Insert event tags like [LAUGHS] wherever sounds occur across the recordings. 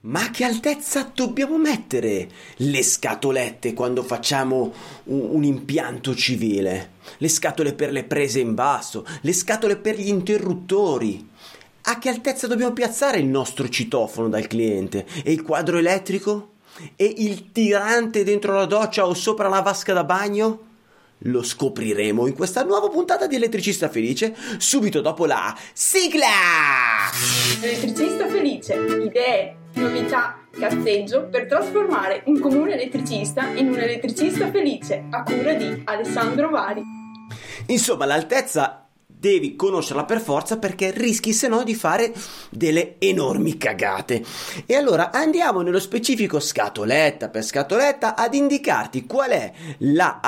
Ma a che altezza dobbiamo mettere le scatolette quando facciamo un, un, impianto civile? Le scatole per le prese in basso, le scatole per gli interruttori. A che altezza dobbiamo piazzare il nostro citofono dal cliente? E il quadro elettrico? E il tirante dentro la doccia o sopra la vasca da bagno? Lo scopriremo in questa nuova puntata di Elettricista Felice, subito dopo la sigla! Elettricista Felice, idee, novità, cazzeggio per trasformare un comune elettricista in un elettricista felice, a cura di Alessandro Vari. Insomma, l'altezza devi conoscerla per forza perché rischi se no di fare delle enormi cagate. E allora andiamo nello specifico scatoletta per scatoletta ad indicarti qual è la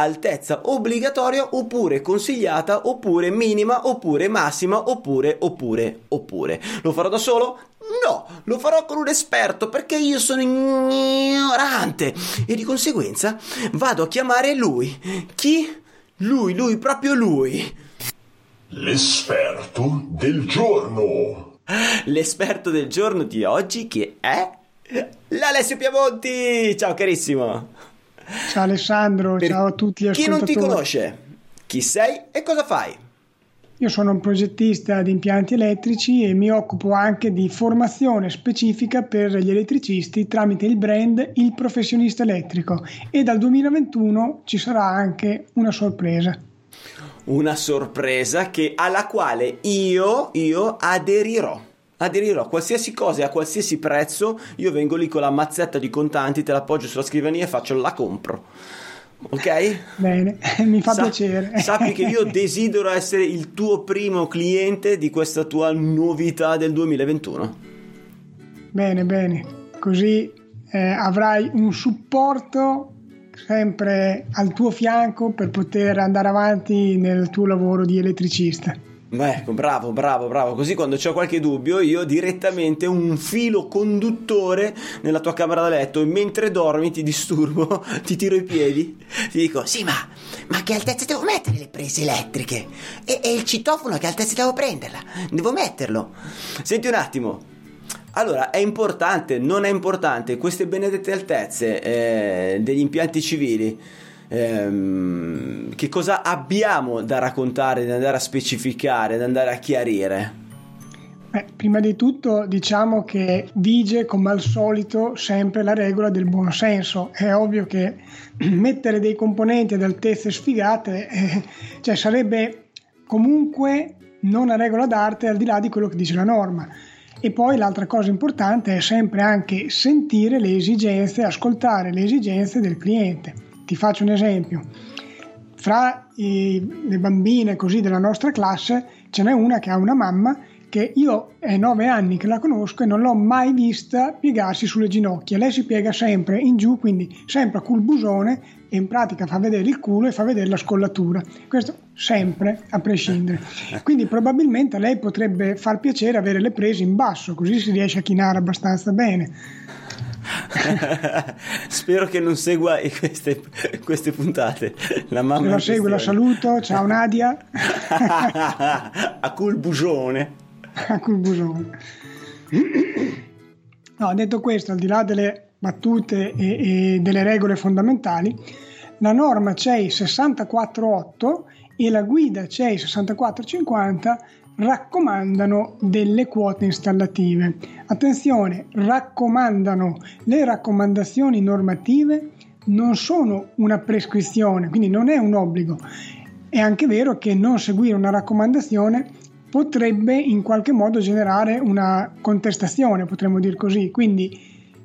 obbligatoria oppure consigliata oppure minima oppure massima oppure oppure oppure. Lo farò da solo? No, lo farò con un esperto perché io sono ignorante e di conseguenza vado a chiamare lui. Chi? Lui, lui, proprio lui. L'esperto del giorno. L'esperto del giorno di oggi che è l'Alessio Piamonti. Ciao carissimo. Ciao Alessandro, per ciao a tutti Chi non ti conosce? Chi sei e cosa fai? Io sono un progettista di impianti elettrici e mi occupo anche di formazione specifica per gli elettricisti tramite il brand Il Professionista Elettrico e dal 2021 ci sarà anche una sorpresa una sorpresa che, alla quale io, io aderirò. Aderirò a qualsiasi cosa e a qualsiasi prezzo. Io vengo lì con la mazzetta di contanti, te la appoggio sulla scrivania e faccio la compro. Ok? Bene, [LAUGHS] mi fa Sa- piacere. Sappi che io [LAUGHS] desidero essere il tuo primo cliente di questa tua novità del 2021. Bene, bene. Così eh, avrai un supporto sempre al tuo fianco per poter andare avanti nel tuo lavoro di elettricista. Ecco, bravo, bravo, bravo. Così quando ho qualche dubbio, io direttamente un filo conduttore nella tua camera da letto e mentre dormi ti disturbo, [LAUGHS] ti tiro i piedi, ti dico: Sì, ma, ma che altezza devo mettere le prese elettriche? E, e il citofono, a che altezza devo prenderla? Devo metterlo. Senti un attimo, allora, è importante, non è importante, queste benedette altezze eh, degli impianti civili, ehm, che cosa abbiamo da raccontare, da andare a specificare, da andare a chiarire? Beh, prima di tutto diciamo che vige come al solito sempre la regola del buon senso. È ovvio che [CLEARS THROAT] mettere dei componenti ad altezze sfigate eh, cioè sarebbe comunque non una regola d'arte al di là di quello che dice la norma. E poi l'altra cosa importante è sempre anche sentire le esigenze, ascoltare le esigenze del cliente. Ti faccio un esempio. Fra i, le bambine così della nostra classe ce n'è una che ha una mamma che io è nove anni che la conosco e non l'ho mai vista piegarsi sulle ginocchia. Lei si piega sempre in giù, quindi sempre a culbusone e in pratica fa vedere il culo e fa vedere la scollatura. Questo sempre, a prescindere. [LAUGHS] Quindi probabilmente a lei potrebbe far piacere avere le prese in basso, così si riesce a chinare abbastanza bene. [LAUGHS] Spero che non segua queste, queste puntate. La mamma Se la segue, la saluto. Ciao Nadia. [LAUGHS] a culbusone. a culbusone. No, detto questo, al di là delle battute e, e delle regole fondamentali, la norma CEI 648 e la guida CEI 6450 raccomandano delle quote installative. Attenzione, raccomandano, le raccomandazioni normative non sono una prescrizione, quindi non è un obbligo. È anche vero che non seguire una raccomandazione potrebbe in qualche modo generare una contestazione, potremmo dire così. Quindi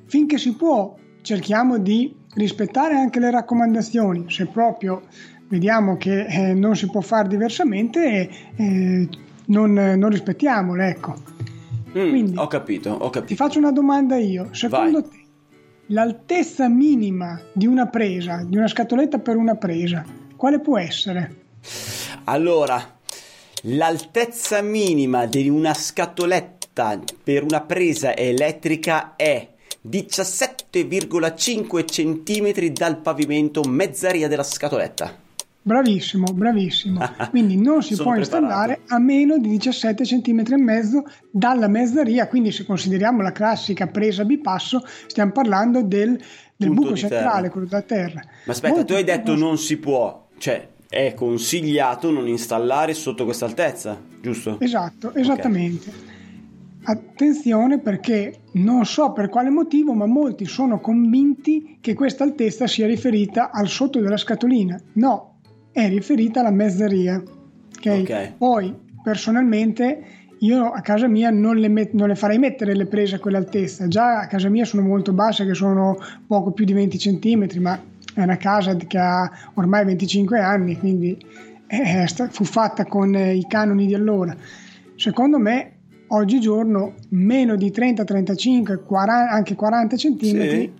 finché si può cerchiamo di rispettare anche le raccomandazioni, se proprio vediamo che eh, non si può fare diversamente, eh, non, non, rispettiamole. Ecco. Mm, Quindi, ho capito, ho capito. Ti faccio una domanda io. Secondo Vai. te l'altezza minima di una presa, di una scatoletta per una presa, quale può essere? Allora, l'altezza minima di una scatoletta per una presa elettrica è 17,5 cm dal pavimento, mezzaria della scatoletta. Bravissimo, bravissimo. [LAUGHS] Quindi non si può installare a meno di 17 cm e mezzo dalla mezzaria, quindi se consideriamo la classica presa bipasso, stiamo parlando del, del buco centrale, quello da terra. Ma aspetta, Molti tu hai detto non... non si può, cioè è consigliato non installare sotto questa altezza, giusto? Esatto, esattamente. Okay. Attenzione perché non so per quale motivo, ma molti sono convinti che questa altezza sia riferita al sotto della scatolina. No, è riferita alla mezzeria. Okay? okay. Poi, personalmente, io a casa mia non le, met- non le, farei mettere le prese a quell'altezza. Già a casa mia sono molto basse, che sono poco più di 20 cm, ma è una casa che ha ormai 25 anni, quindi è, fu fatta con i canoni di allora. Secondo me, oggigiorno, meno di 30, 35, 40, anche 40 cm, sì.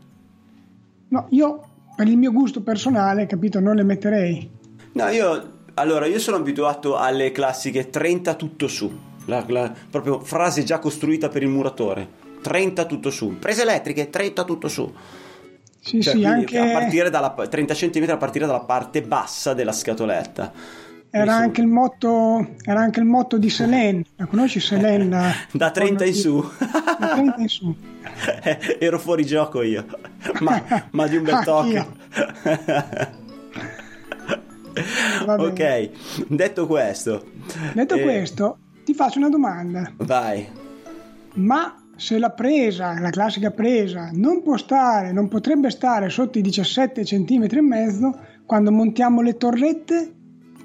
no, io per il mio gusto personale, capito, non le metterei. No, io allora io sono abituato alle classiche 30 tutto su. La, la, proprio frase già costruita per il muratore. 30 tutto su. Prese elettriche, 30 tutto su. Sì, cioè, sì, anche... a partire dalla 30 cm a partire dalla parte bassa della scatoletta. Era anche, motto, era anche, il motto, di Selene. La conosci Selene? La... [LAUGHS] da 30 in su. Da 30 in su. [LAUGHS] Ero fuori gioco io. Ma, ma di un bel [LAUGHS] tocco. Ok, detto questo. Detto eh... questo, ti faccio una domanda. Vai. Ma se la presa, la classica presa, non può stare, non potrebbe stare sotto i 17 cm e mezzo, quando montiamo le torrette,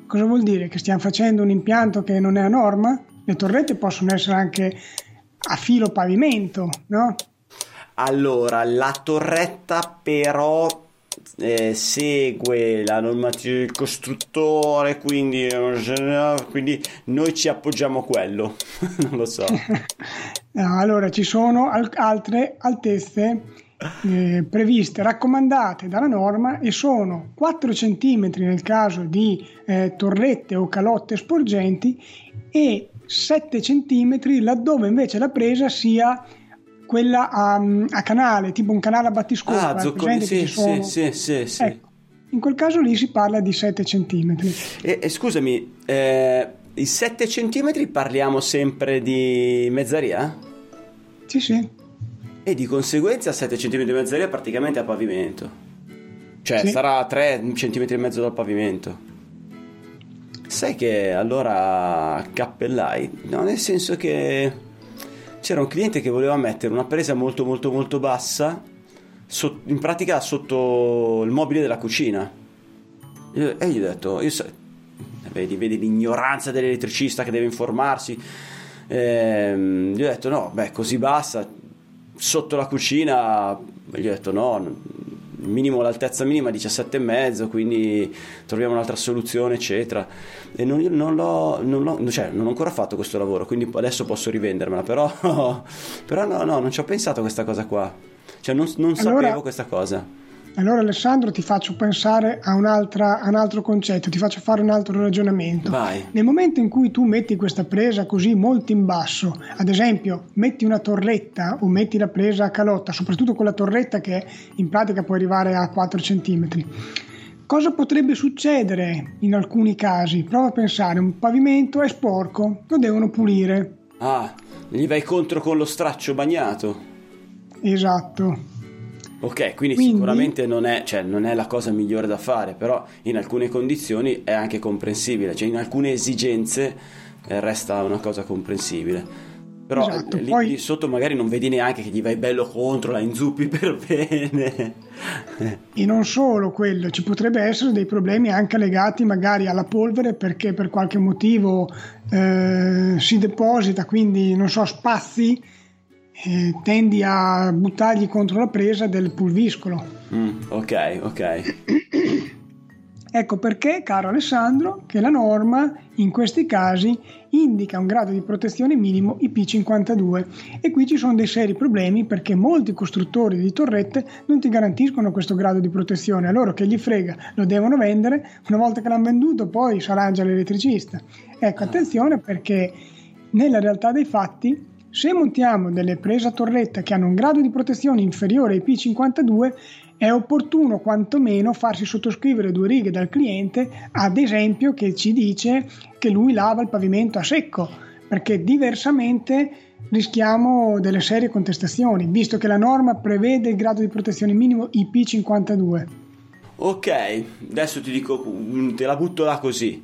cosa vuol dire? Che stiamo facendo un impianto che non è a norma? Le torrette possono essere anche a filo pavimento, no? Allora, la torretta però eh, segue la normativa del costruttore, quindi, quindi noi ci appoggiamo a quello, [LAUGHS] non lo so. [LAUGHS] no, allora ci sono al- altre altezze eh, previste, raccomandate dalla norma e sono 4 cm nel caso di eh, torrette o calotte sporgenti e 7 cm laddove invece la presa sia quella a, a, canale, tipo un canale a battiscopio. Ah, zoccoli, sì, sono... sì, sì, sì, ecco, in quel caso lì si parla di 7 cm. E, e scusami, eh, i 7 cm parliamo sempre di mezzaria? Sì, sì. E di conseguenza 7 cm di mezzaria praticamente a pavimento. Cioè sì. sarà 3 cm e mezzo dal pavimento. Sai che allora cappellai, no, nel senso che c'era un cliente che voleva mettere una presa molto molto molto bassa so, in pratica sotto il mobile della cucina. E gli ho detto io so, vedi, vedi l'ignoranza dell'elettricista che deve informarsi. Ehm, gli ho detto no beh così bassa sotto la cucina. Gli ho detto no minimo l'altezza minima è 17,5 quindi troviamo un'altra soluzione eccetera. E non, non, l'ho, non, l'ho, cioè, non ho ancora fatto questo lavoro quindi adesso posso rivendermela però, [LAUGHS] però no no non ci ho pensato a questa cosa qua. Cioè non, non allora, sapevo questa cosa allora Alessandro ti faccio pensare a, a, un altro concetto, ti faccio fare un altro ragionamento. Vai. Nel momento in cui tu metti questa presa così molto in basso, ad esempio metti una torretta o metti la presa a calotta, soprattutto con la torretta che in pratica può arrivare a 4 cm, cosa potrebbe succedere in alcuni casi? Prova a pensare, un pavimento è sporco, lo devono pulire. Ah, gli vai contro con lo straccio bagnato. Esatto. Ok, quindi, quindi sicuramente non è, cioè, non è, la cosa migliore da fare, però in alcune condizioni è anche comprensibile, cioè in alcune esigenze eh, resta una cosa comprensibile. Però esatto, lì, poi... lì, sotto magari non vedi neanche che gli vai bello contro, la inzuppi [LAUGHS] per bene. e non solo quello, ci potrebbe essere dei problemi anche legati magari alla polvere perché per qualche motivo eh, si deposita, quindi non so, spazi eh, tendi a buttargli contro la presa del pulviscolo. Mm, ok, ok. Ecco perché, caro Alessandro, che la norma in questi casi indica un grado di protezione minimo IP52 e qui ci sono dei seri problemi perché molti costruttori di torrette non ti garantiscono questo grado di protezione, a loro che gli frega, lo devono vendere, una volta che l'hanno venduto poi si arrangia l'elettricista. Ecco, attenzione perché nella realtà dei fatti se montiamo delle prese a torretta che hanno un grado di protezione inferiore ai P52, è opportuno quantomeno farsi sottoscrivere due righe dal cliente, ad esempio che ci dice che lui lava il pavimento a secco, perché diversamente rischiamo delle serie contestazioni, visto che la norma prevede il grado di protezione minimo IP52. Ok, adesso ti dico, te la butto là così.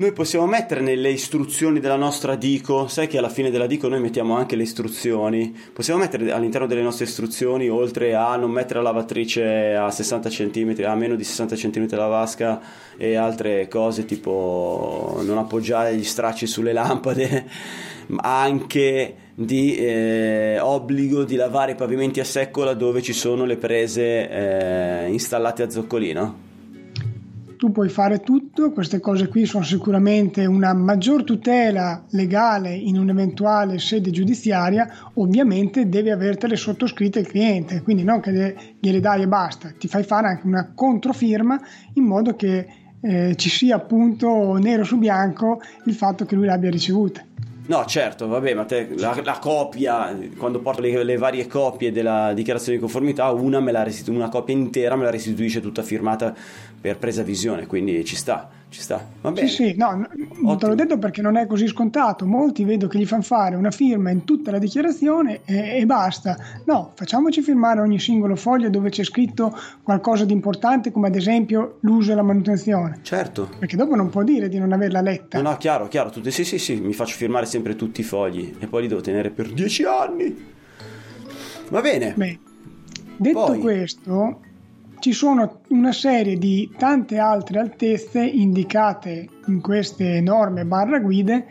Noi possiamo mettere nelle istruzioni della nostra Dico, sai che alla fine della Dico noi mettiamo anche le istruzioni, possiamo mettere all'interno delle nostre istruzioni, oltre a non mettere la lavatrice a 60 cm, a meno di 60 cm la vasca e altre cose tipo non appoggiare gli stracci sulle lampade, [LAUGHS] ma anche di eh, obbligo di lavare i pavimenti a secco laddove ci sono le prese eh, installate a zoccolino tu puoi fare tutto, queste cose qui sono sicuramente una maggior tutela legale in un'eventuale sede giudiziaria, ovviamente devi avertele sottoscritte il cliente, quindi non che gliele dai e basta, ti fai fare anche una controfirma in modo che eh, ci sia appunto nero su bianco il fatto che lui l'abbia ricevuta. No, certo, vabbè, ma te, la, la, copia, quando porto le, le, varie copie della dichiarazione di conformità, una, me la restitu- una copia intera me la restituisce tutta firmata per presa visione, quindi ci sta ci sta. Va bene. Sì, sì, no, non te l'ho detto perché non è così scontato. Molti vedo che gli fanno fare una firma in tutta la dichiarazione e, e, basta. No, facciamoci firmare ogni singolo foglio dove c'è scritto qualcosa di importante, come ad esempio l'uso e la manutenzione. Certo. Perché dopo non può dire di non averla letta. No, no, chiaro, chiaro. Tutti, sì, sì, sì, mi faccio firmare sempre tutti i fogli e poi li devo tenere per dieci anni. Va bene. Beh, detto poi... questo, ci sono una serie di tante altre altezze indicate in queste norme barra guide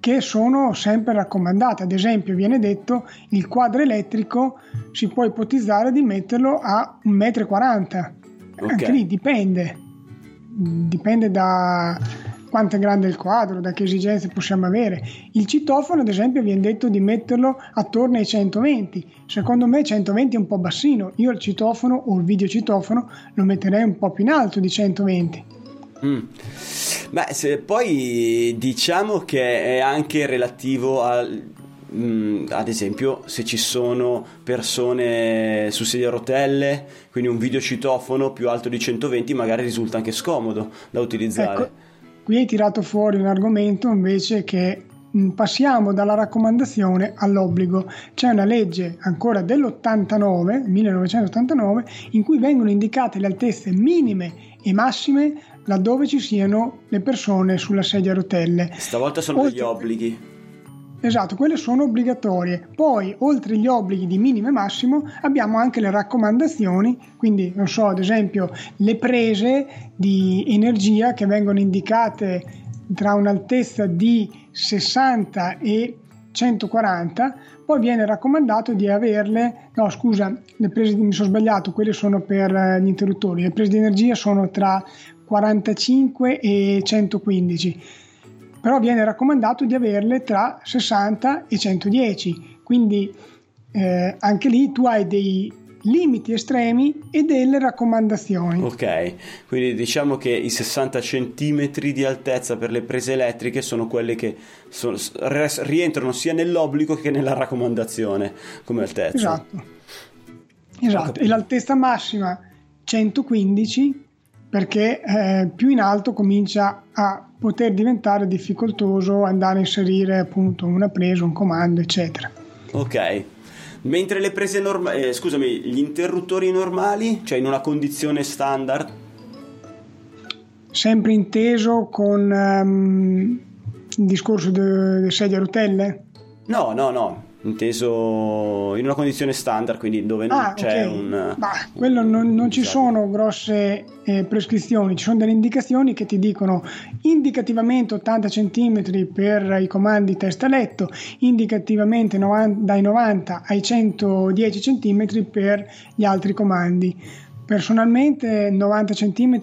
che sono sempre raccomandate. Ad esempio viene detto il quadro elettrico si può ipotizzare di metterlo a 1,40 m. Okay. Anche lì dipende. Dipende da quanto è grande il quadro, da che esigenze possiamo avere. Il citofono, ad esempio, viene detto di metterlo attorno ai 120. Secondo me 120 è un po' bassino. Io il citofono o il videocitofono lo metterei un po' più in alto di 120. Mm. Beh, se poi diciamo che è anche relativo al, mm, ad esempio se ci sono persone su sedia a rotelle, quindi un videocitofono più alto di 120 magari risulta anche scomodo da utilizzare. Ecco, Qui hai tirato fuori un argomento invece che mm, passiamo dalla raccomandazione all'obbligo. C'è una legge ancora dell'89, 1989, in cui vengono indicate le altezze minime e massime laddove ci siano le persone sulla sedia a rotelle. Stavolta sono Oltre... degli obblighi. Esatto, quelle sono obbligatorie. Poi, oltre gli obblighi di minimo e massimo, abbiamo anche le raccomandazioni, quindi non so, ad esempio, le prese di energia che vengono indicate tra un'altezza di 60 e 140, poi viene raccomandato di averle, no scusa, le prese mi sono sbagliato, quelle sono per gli interruttori, le prese di energia sono tra 45 e 115 però viene raccomandato di averle tra 60 e 110, quindi eh, anche lì tu hai dei limiti estremi e delle raccomandazioni. Ok, quindi diciamo che i 60 cm di altezza per le prese elettriche sono quelle che sono, rientrano sia nell'obbligo che nella raccomandazione come altezza. Esatto, esatto. e l'altezza massima 115 perché eh, più in alto comincia a poter diventare difficoltoso andare a inserire appunto una presa, un comando, eccetera. Ok. Mentre le prese normali, eh, scusami, gli interruttori normali, cioè in una condizione standard? Sempre inteso con um, il discorso delle sedie a rotelle? No, no, no inteso in una condizione standard, quindi dove non ah, c'è okay. un... Bah, quello non, non ci sono grosse eh, prescrizioni, ci sono delle indicazioni che ti dicono indicativamente 80 cm per i comandi testa letto, indicativamente 90, dai 90 ai 110 cm per gli altri comandi. Personalmente 90 cm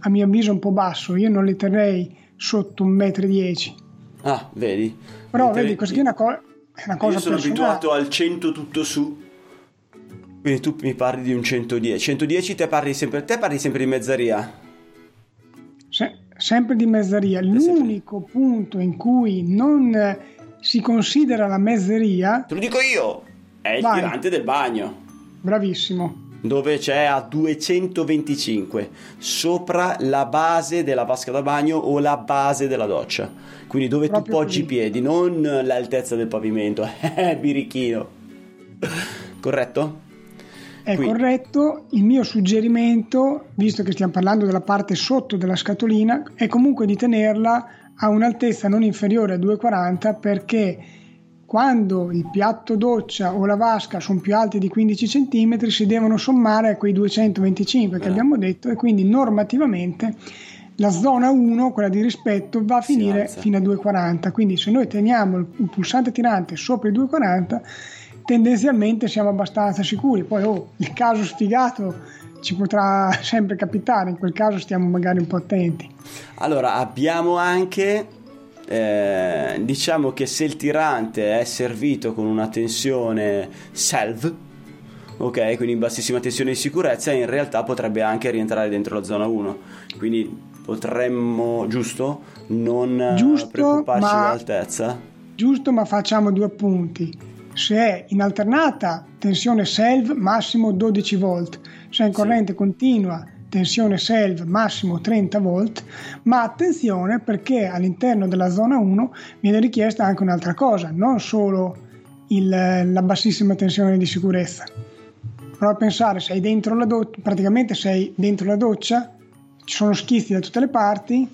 a mio avviso è un po' basso, io non li terrei sotto 1,10 m. Ah, vedi. Però vedi, questa è una cosa è una cosa Io sono personale. abituato al 100 tutto su. Quindi tu mi parli di un 110. 110 te parli sempre, te parli sempre di mezzaria. Se, sempre di mezzaria. L'unico sempre. punto in cui non si considera la mezzeria. Te lo dico io. È il Vai. tirante del bagno. Bravissimo. Dove c'è a 225 sopra la base della vasca da bagno o la base della doccia. Quindi dove Proprio tu poggi i piedi, non l'altezza del pavimento. [LAUGHS] Eh, birichino. Corretto? È Qui. corretto, il mio suggerimento, visto che stiamo parlando della parte sotto della scatolina, è comunque di tenerla a un'altezza non inferiore a 2,40 perché quando il piatto doccia o la vasca sono più alti di 15 cm si devono sommare a quei 225 che Eh. abbiamo detto e quindi normativamente la zona 1, quella di rispetto, va a finire fino a 2,40. Quindi se noi teniamo il il pulsante tirante sopra i 2,40 tendenzialmente siamo abbastanza sicuri. Poi oh, il caso sfigato ci potrà [LAUGHS] sempre capitare, in quel caso stiamo magari un po' attenti. Allora, abbiamo anche, eh, diciamo che se il tirante è servito con una tensione salve, ok, quindi in bassissima tensione di sicurezza, in realtà potrebbe anche rientrare dentro la zona 1. Quindi potremmo, giusto, non eh, Giusto, preoccuparci ma- dell'altezza. Giusto, ma facciamo due appunti. Se è in alternata, tensione selve massimo 12 volt. Se è in Sì. corrente continua, tensione selve massimo 30 volt. Ma attenzione perché all'interno della zona 1 viene richiesta anche un'altra cosa, non solo il- la bassissima tensione di sicurezza. Prova a pensare, sei dentro la doccia, praticamente sei dentro la doccia, ci sono schizzi da tutte le parti,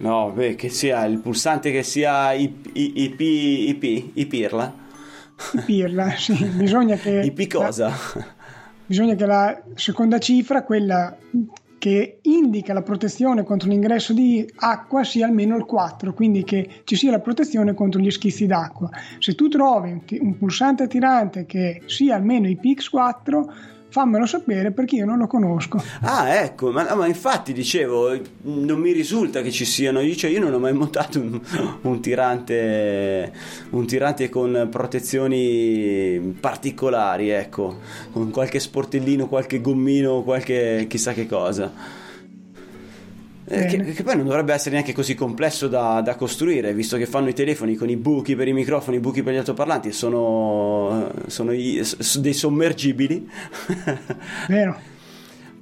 No, beh, che sia il pulsante che sia IP, IP, IP, IPIRLA, pirla, sì, bisogna [LAUGHS] che... IP cosa? Bisogna che la seconda cifra, quella che indica la protezione contro l'ingresso di acqua, sia almeno il 4, quindi che ci sia la protezione contro gli schizzi d'acqua. Se tu trovi un, ti- un pulsante attirante che sia almeno IPX4, fammelo sapere perché io non lo conosco. Ah, ecco, ma, ma infatti dicevo, non mi risulta che ci siano, io, cioè, io non ho mai montato un, un tirante, un tirante con protezioni particolari, ecco, con qualche sportellino, qualche gommino, qualche chissà che cosa. Eh, Che, che poi non dovrebbe essere neanche così complesso da, da costruire, visto che fanno i telefoni con i buchi per i microfoni, i buchi per gli altoparlanti, sono, sono i- s- dei sommergibili. [LAUGHS] Vero?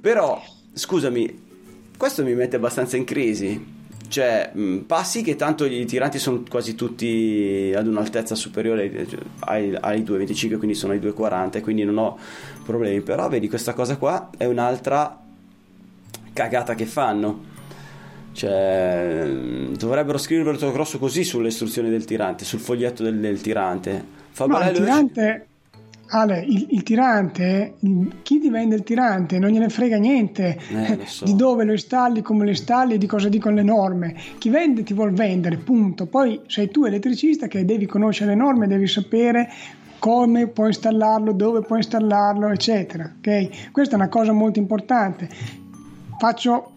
Però, scusami, questo mi mette abbastanza in crisi. Cioè, mh, passi che tanto i tiranti sono quasi tutti ad un'altezza superiore ai, cioè, ai, ai 2,25, quindi sono ai 2,40, quindi non ho problemi. Però vedi, questa cosa qua è un'altra cagata che fanno. Cioè, mh, dovrebbero scriverlo grosso così sulle istruzioni del tirante, sul foglietto del, del tirante. No, il tirante, Ale, il, il tirante, il- chi ti vende il tirante non gliene frega niente Eh, [LAUGHS] so. di dove lo installi, come lo installi e di cosa dicono le norme. Chi vende ti vuol vendere, punto. Poi sei tu elettricista che devi conoscere le norme, devi sapere come puoi installarlo, dove puoi installarlo, eccetera. ok? Questa è una cosa molto importante. Faccio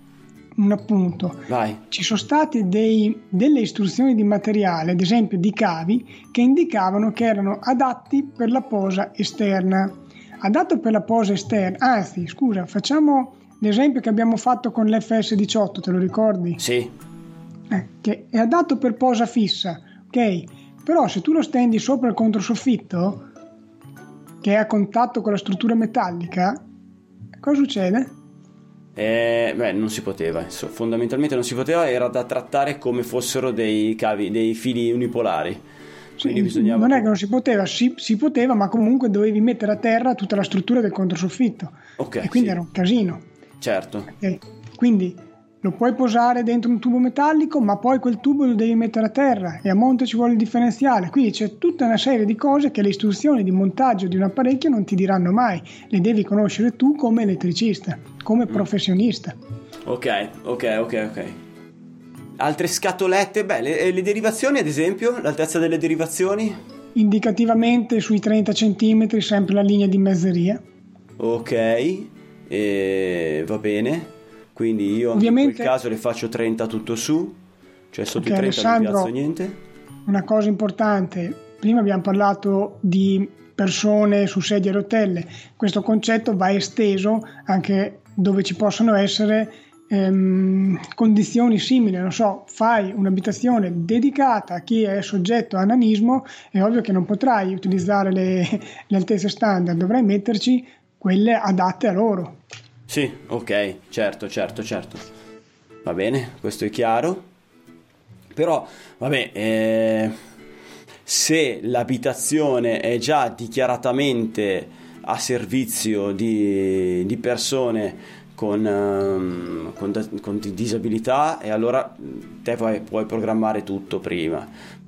un appunto. Vai. Ci sono state dei- delle istruzioni di materiale, ad esempio di cavi, che indicavano che erano adatti per la posa esterna. Adatto per la posa esterna, anzi, scusa, facciamo l'esempio che abbiamo fatto con l'FS18, te lo ricordi? Sì. Eh, che è adatto per posa fissa, ok? Però se tu lo stendi sopra il controsoffitto, che è a contatto con la struttura metallica, cosa succede? Eh, beh, non si poteva, inso- fondamentalmente non si poteva, era da trattare come fossero dei cavi, dei fili unipolari. Quindi Sì, bisognava. Non è che non si poteva, si, si poteva, ma comunque dovevi mettere a terra tutta la struttura del controsoffitto. Ok, e quindi sì. era un casino. Certo. ok? Quindi lo puoi posare dentro un tubo metallico, ma poi quel tubo lo devi mettere a terra e a monte ci vuole il differenziale. Quindi c'è tutta una serie di cose che le istruzioni di montaggio di un apparecchio non ti diranno mai. Le devi conoscere tu come elettricista, come Mm. professionista. Ok, ok, ok, ok. Altre scatolette, beh, le, le derivazioni, ad esempio, l'altezza delle derivazioni. Indicativamente sui 30 cm, sempre la linea di mezzeria. Ok, e va bene. Quindi io Ovviamente- in quel caso le faccio 30 tutto su, cioè sotto Ok, i 30 non Alessandro. piazzo niente. Una cosa importante, prima abbiamo parlato di persone su sedie a rotelle, questo concetto va esteso anche dove ci possono essere ehm, condizioni simili, non so, fai un'abitazione dedicata a chi è soggetto a nanismo, è ovvio che non potrai utilizzare le, le altezze standard, dovrai metterci quelle adatte a loro. Sì, ok, certo, certo, certo. Va bene, questo è chiaro. Però, vabbè, eh, se l'abitazione è già dichiaratamente a servizio di, di persone con, um, con, con, disabilità e allora te puoi, puoi, programmare tutto prima.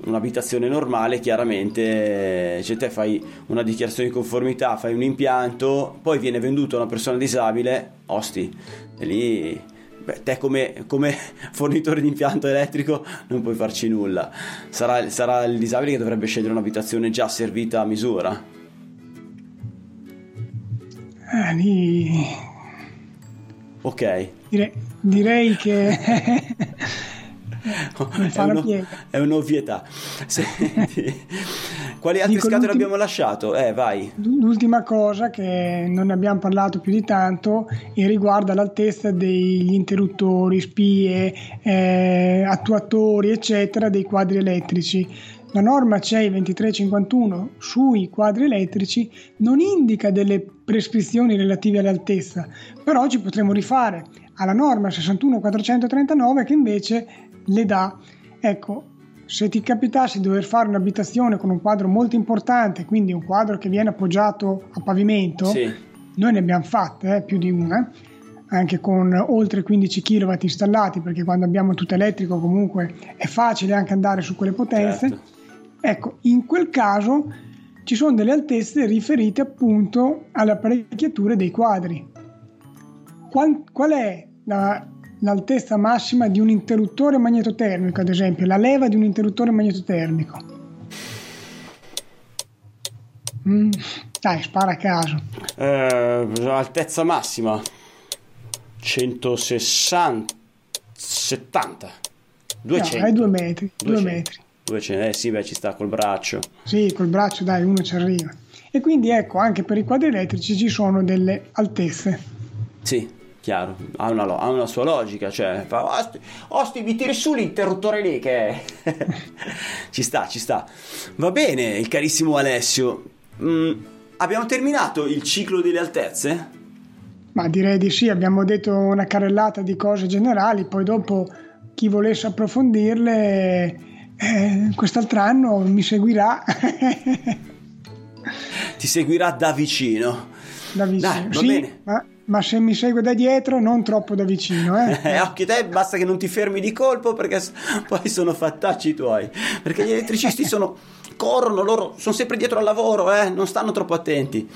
Un'abitazione normale chiaramente, cioè te fai una dichiarazione di conformità, fai un impianto, poi viene venduto a una persona disabile, osti, e lì beh, te come, come, [LAUGHS] fornitore di impianto elettrico non puoi farci nulla. Sarà, sarà il disabile che dovrebbe scegliere un'abitazione già servita a misura. Eh, lì... Ok. Direi, direi che... [LAUGHS] è, uno, è, un'ovvietà. Senti, [LAUGHS] quali altre Dico scatole abbiamo lasciato? Eh, vai. L'ultima cosa che non ne abbiamo parlato più di tanto e riguarda l'altezza degli interruttori, spie, eh, attuatori, eccetera, dei quadri elettrici. La norma CEI 2351 sui quadri elettrici non indica delle prescrizioni relative all'altezza, però ci potremo rifare alla norma 61439 che invece le dà. Ecco, se ti capitasse di dover fare un'abitazione con un quadro molto importante, quindi un quadro che viene appoggiato a pavimento, sì. noi ne abbiamo fatte eh, più di una, anche con oltre 15 kW installati, perché quando abbiamo tutto elettrico comunque è facile anche andare su quelle potenze. Certo Ecco, in quel caso ci sono delle altezze riferite appunto alle apparecchiature dei quadri. Qual, qual è la, l'altezza massima di un interruttore magnetotermico, ad esempio, la leva di un interruttore magnetotermico? Mm, dai, spara a caso. Eh, altezza massima 160 70 200 no, 2 metri 2 metri dove c'è, eh sì, beh, ci sta col braccio. Sì, col braccio, dai, uno ci arriva. E quindi ecco, anche per i quadri elettrici ci sono delle altezze. Sì, chiaro, ha una, ha una sua logica, cioè, fa, osti, osti, mi tiri su l'interruttore lì che... [LAUGHS] ci sta, ci sta. Va bene, il carissimo Alessio. Mm, abbiamo terminato il ciclo delle altezze? Ma direi di sì, abbiamo detto una carrellata di cose generali, poi dopo chi volesse approfondirle eh, quest'altro anno mi seguirà. Ti seguirà da vicino. Da vicino, Dai, sì, ma, ma, se mi segue da dietro non troppo da vicino. Eh. [LAUGHS] eh, occhio te, basta che non ti fermi di colpo perché poi sono fattacci tuoi. Perché gli elettricisti sono, corrono, loro sono sempre dietro al lavoro, eh, non stanno troppo attenti.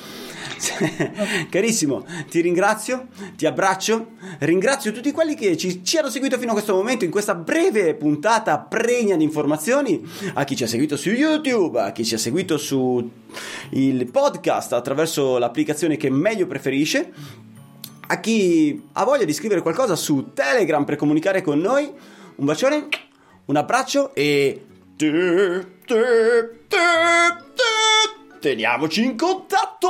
Carissimo, ti ringrazio, ti abbraccio, ringrazio tutti quelli che ci, ci, hanno seguito fino a questo momento in questa breve puntata pregna di informazioni, a chi ci ha seguito su YouTube, a chi ci ha seguito su il podcast attraverso l'applicazione che meglio preferisce, a chi ha voglia di scrivere qualcosa su Telegram per comunicare con noi. Un bacione, un abbraccio e Teniamoci in contatto!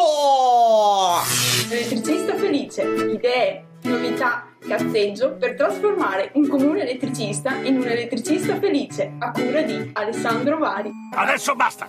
Elettricista felice, idee, novità, cazzeggio per trasformare un comune elettricista in un elettricista felice a cura di Alessandro Vari. Adesso basta!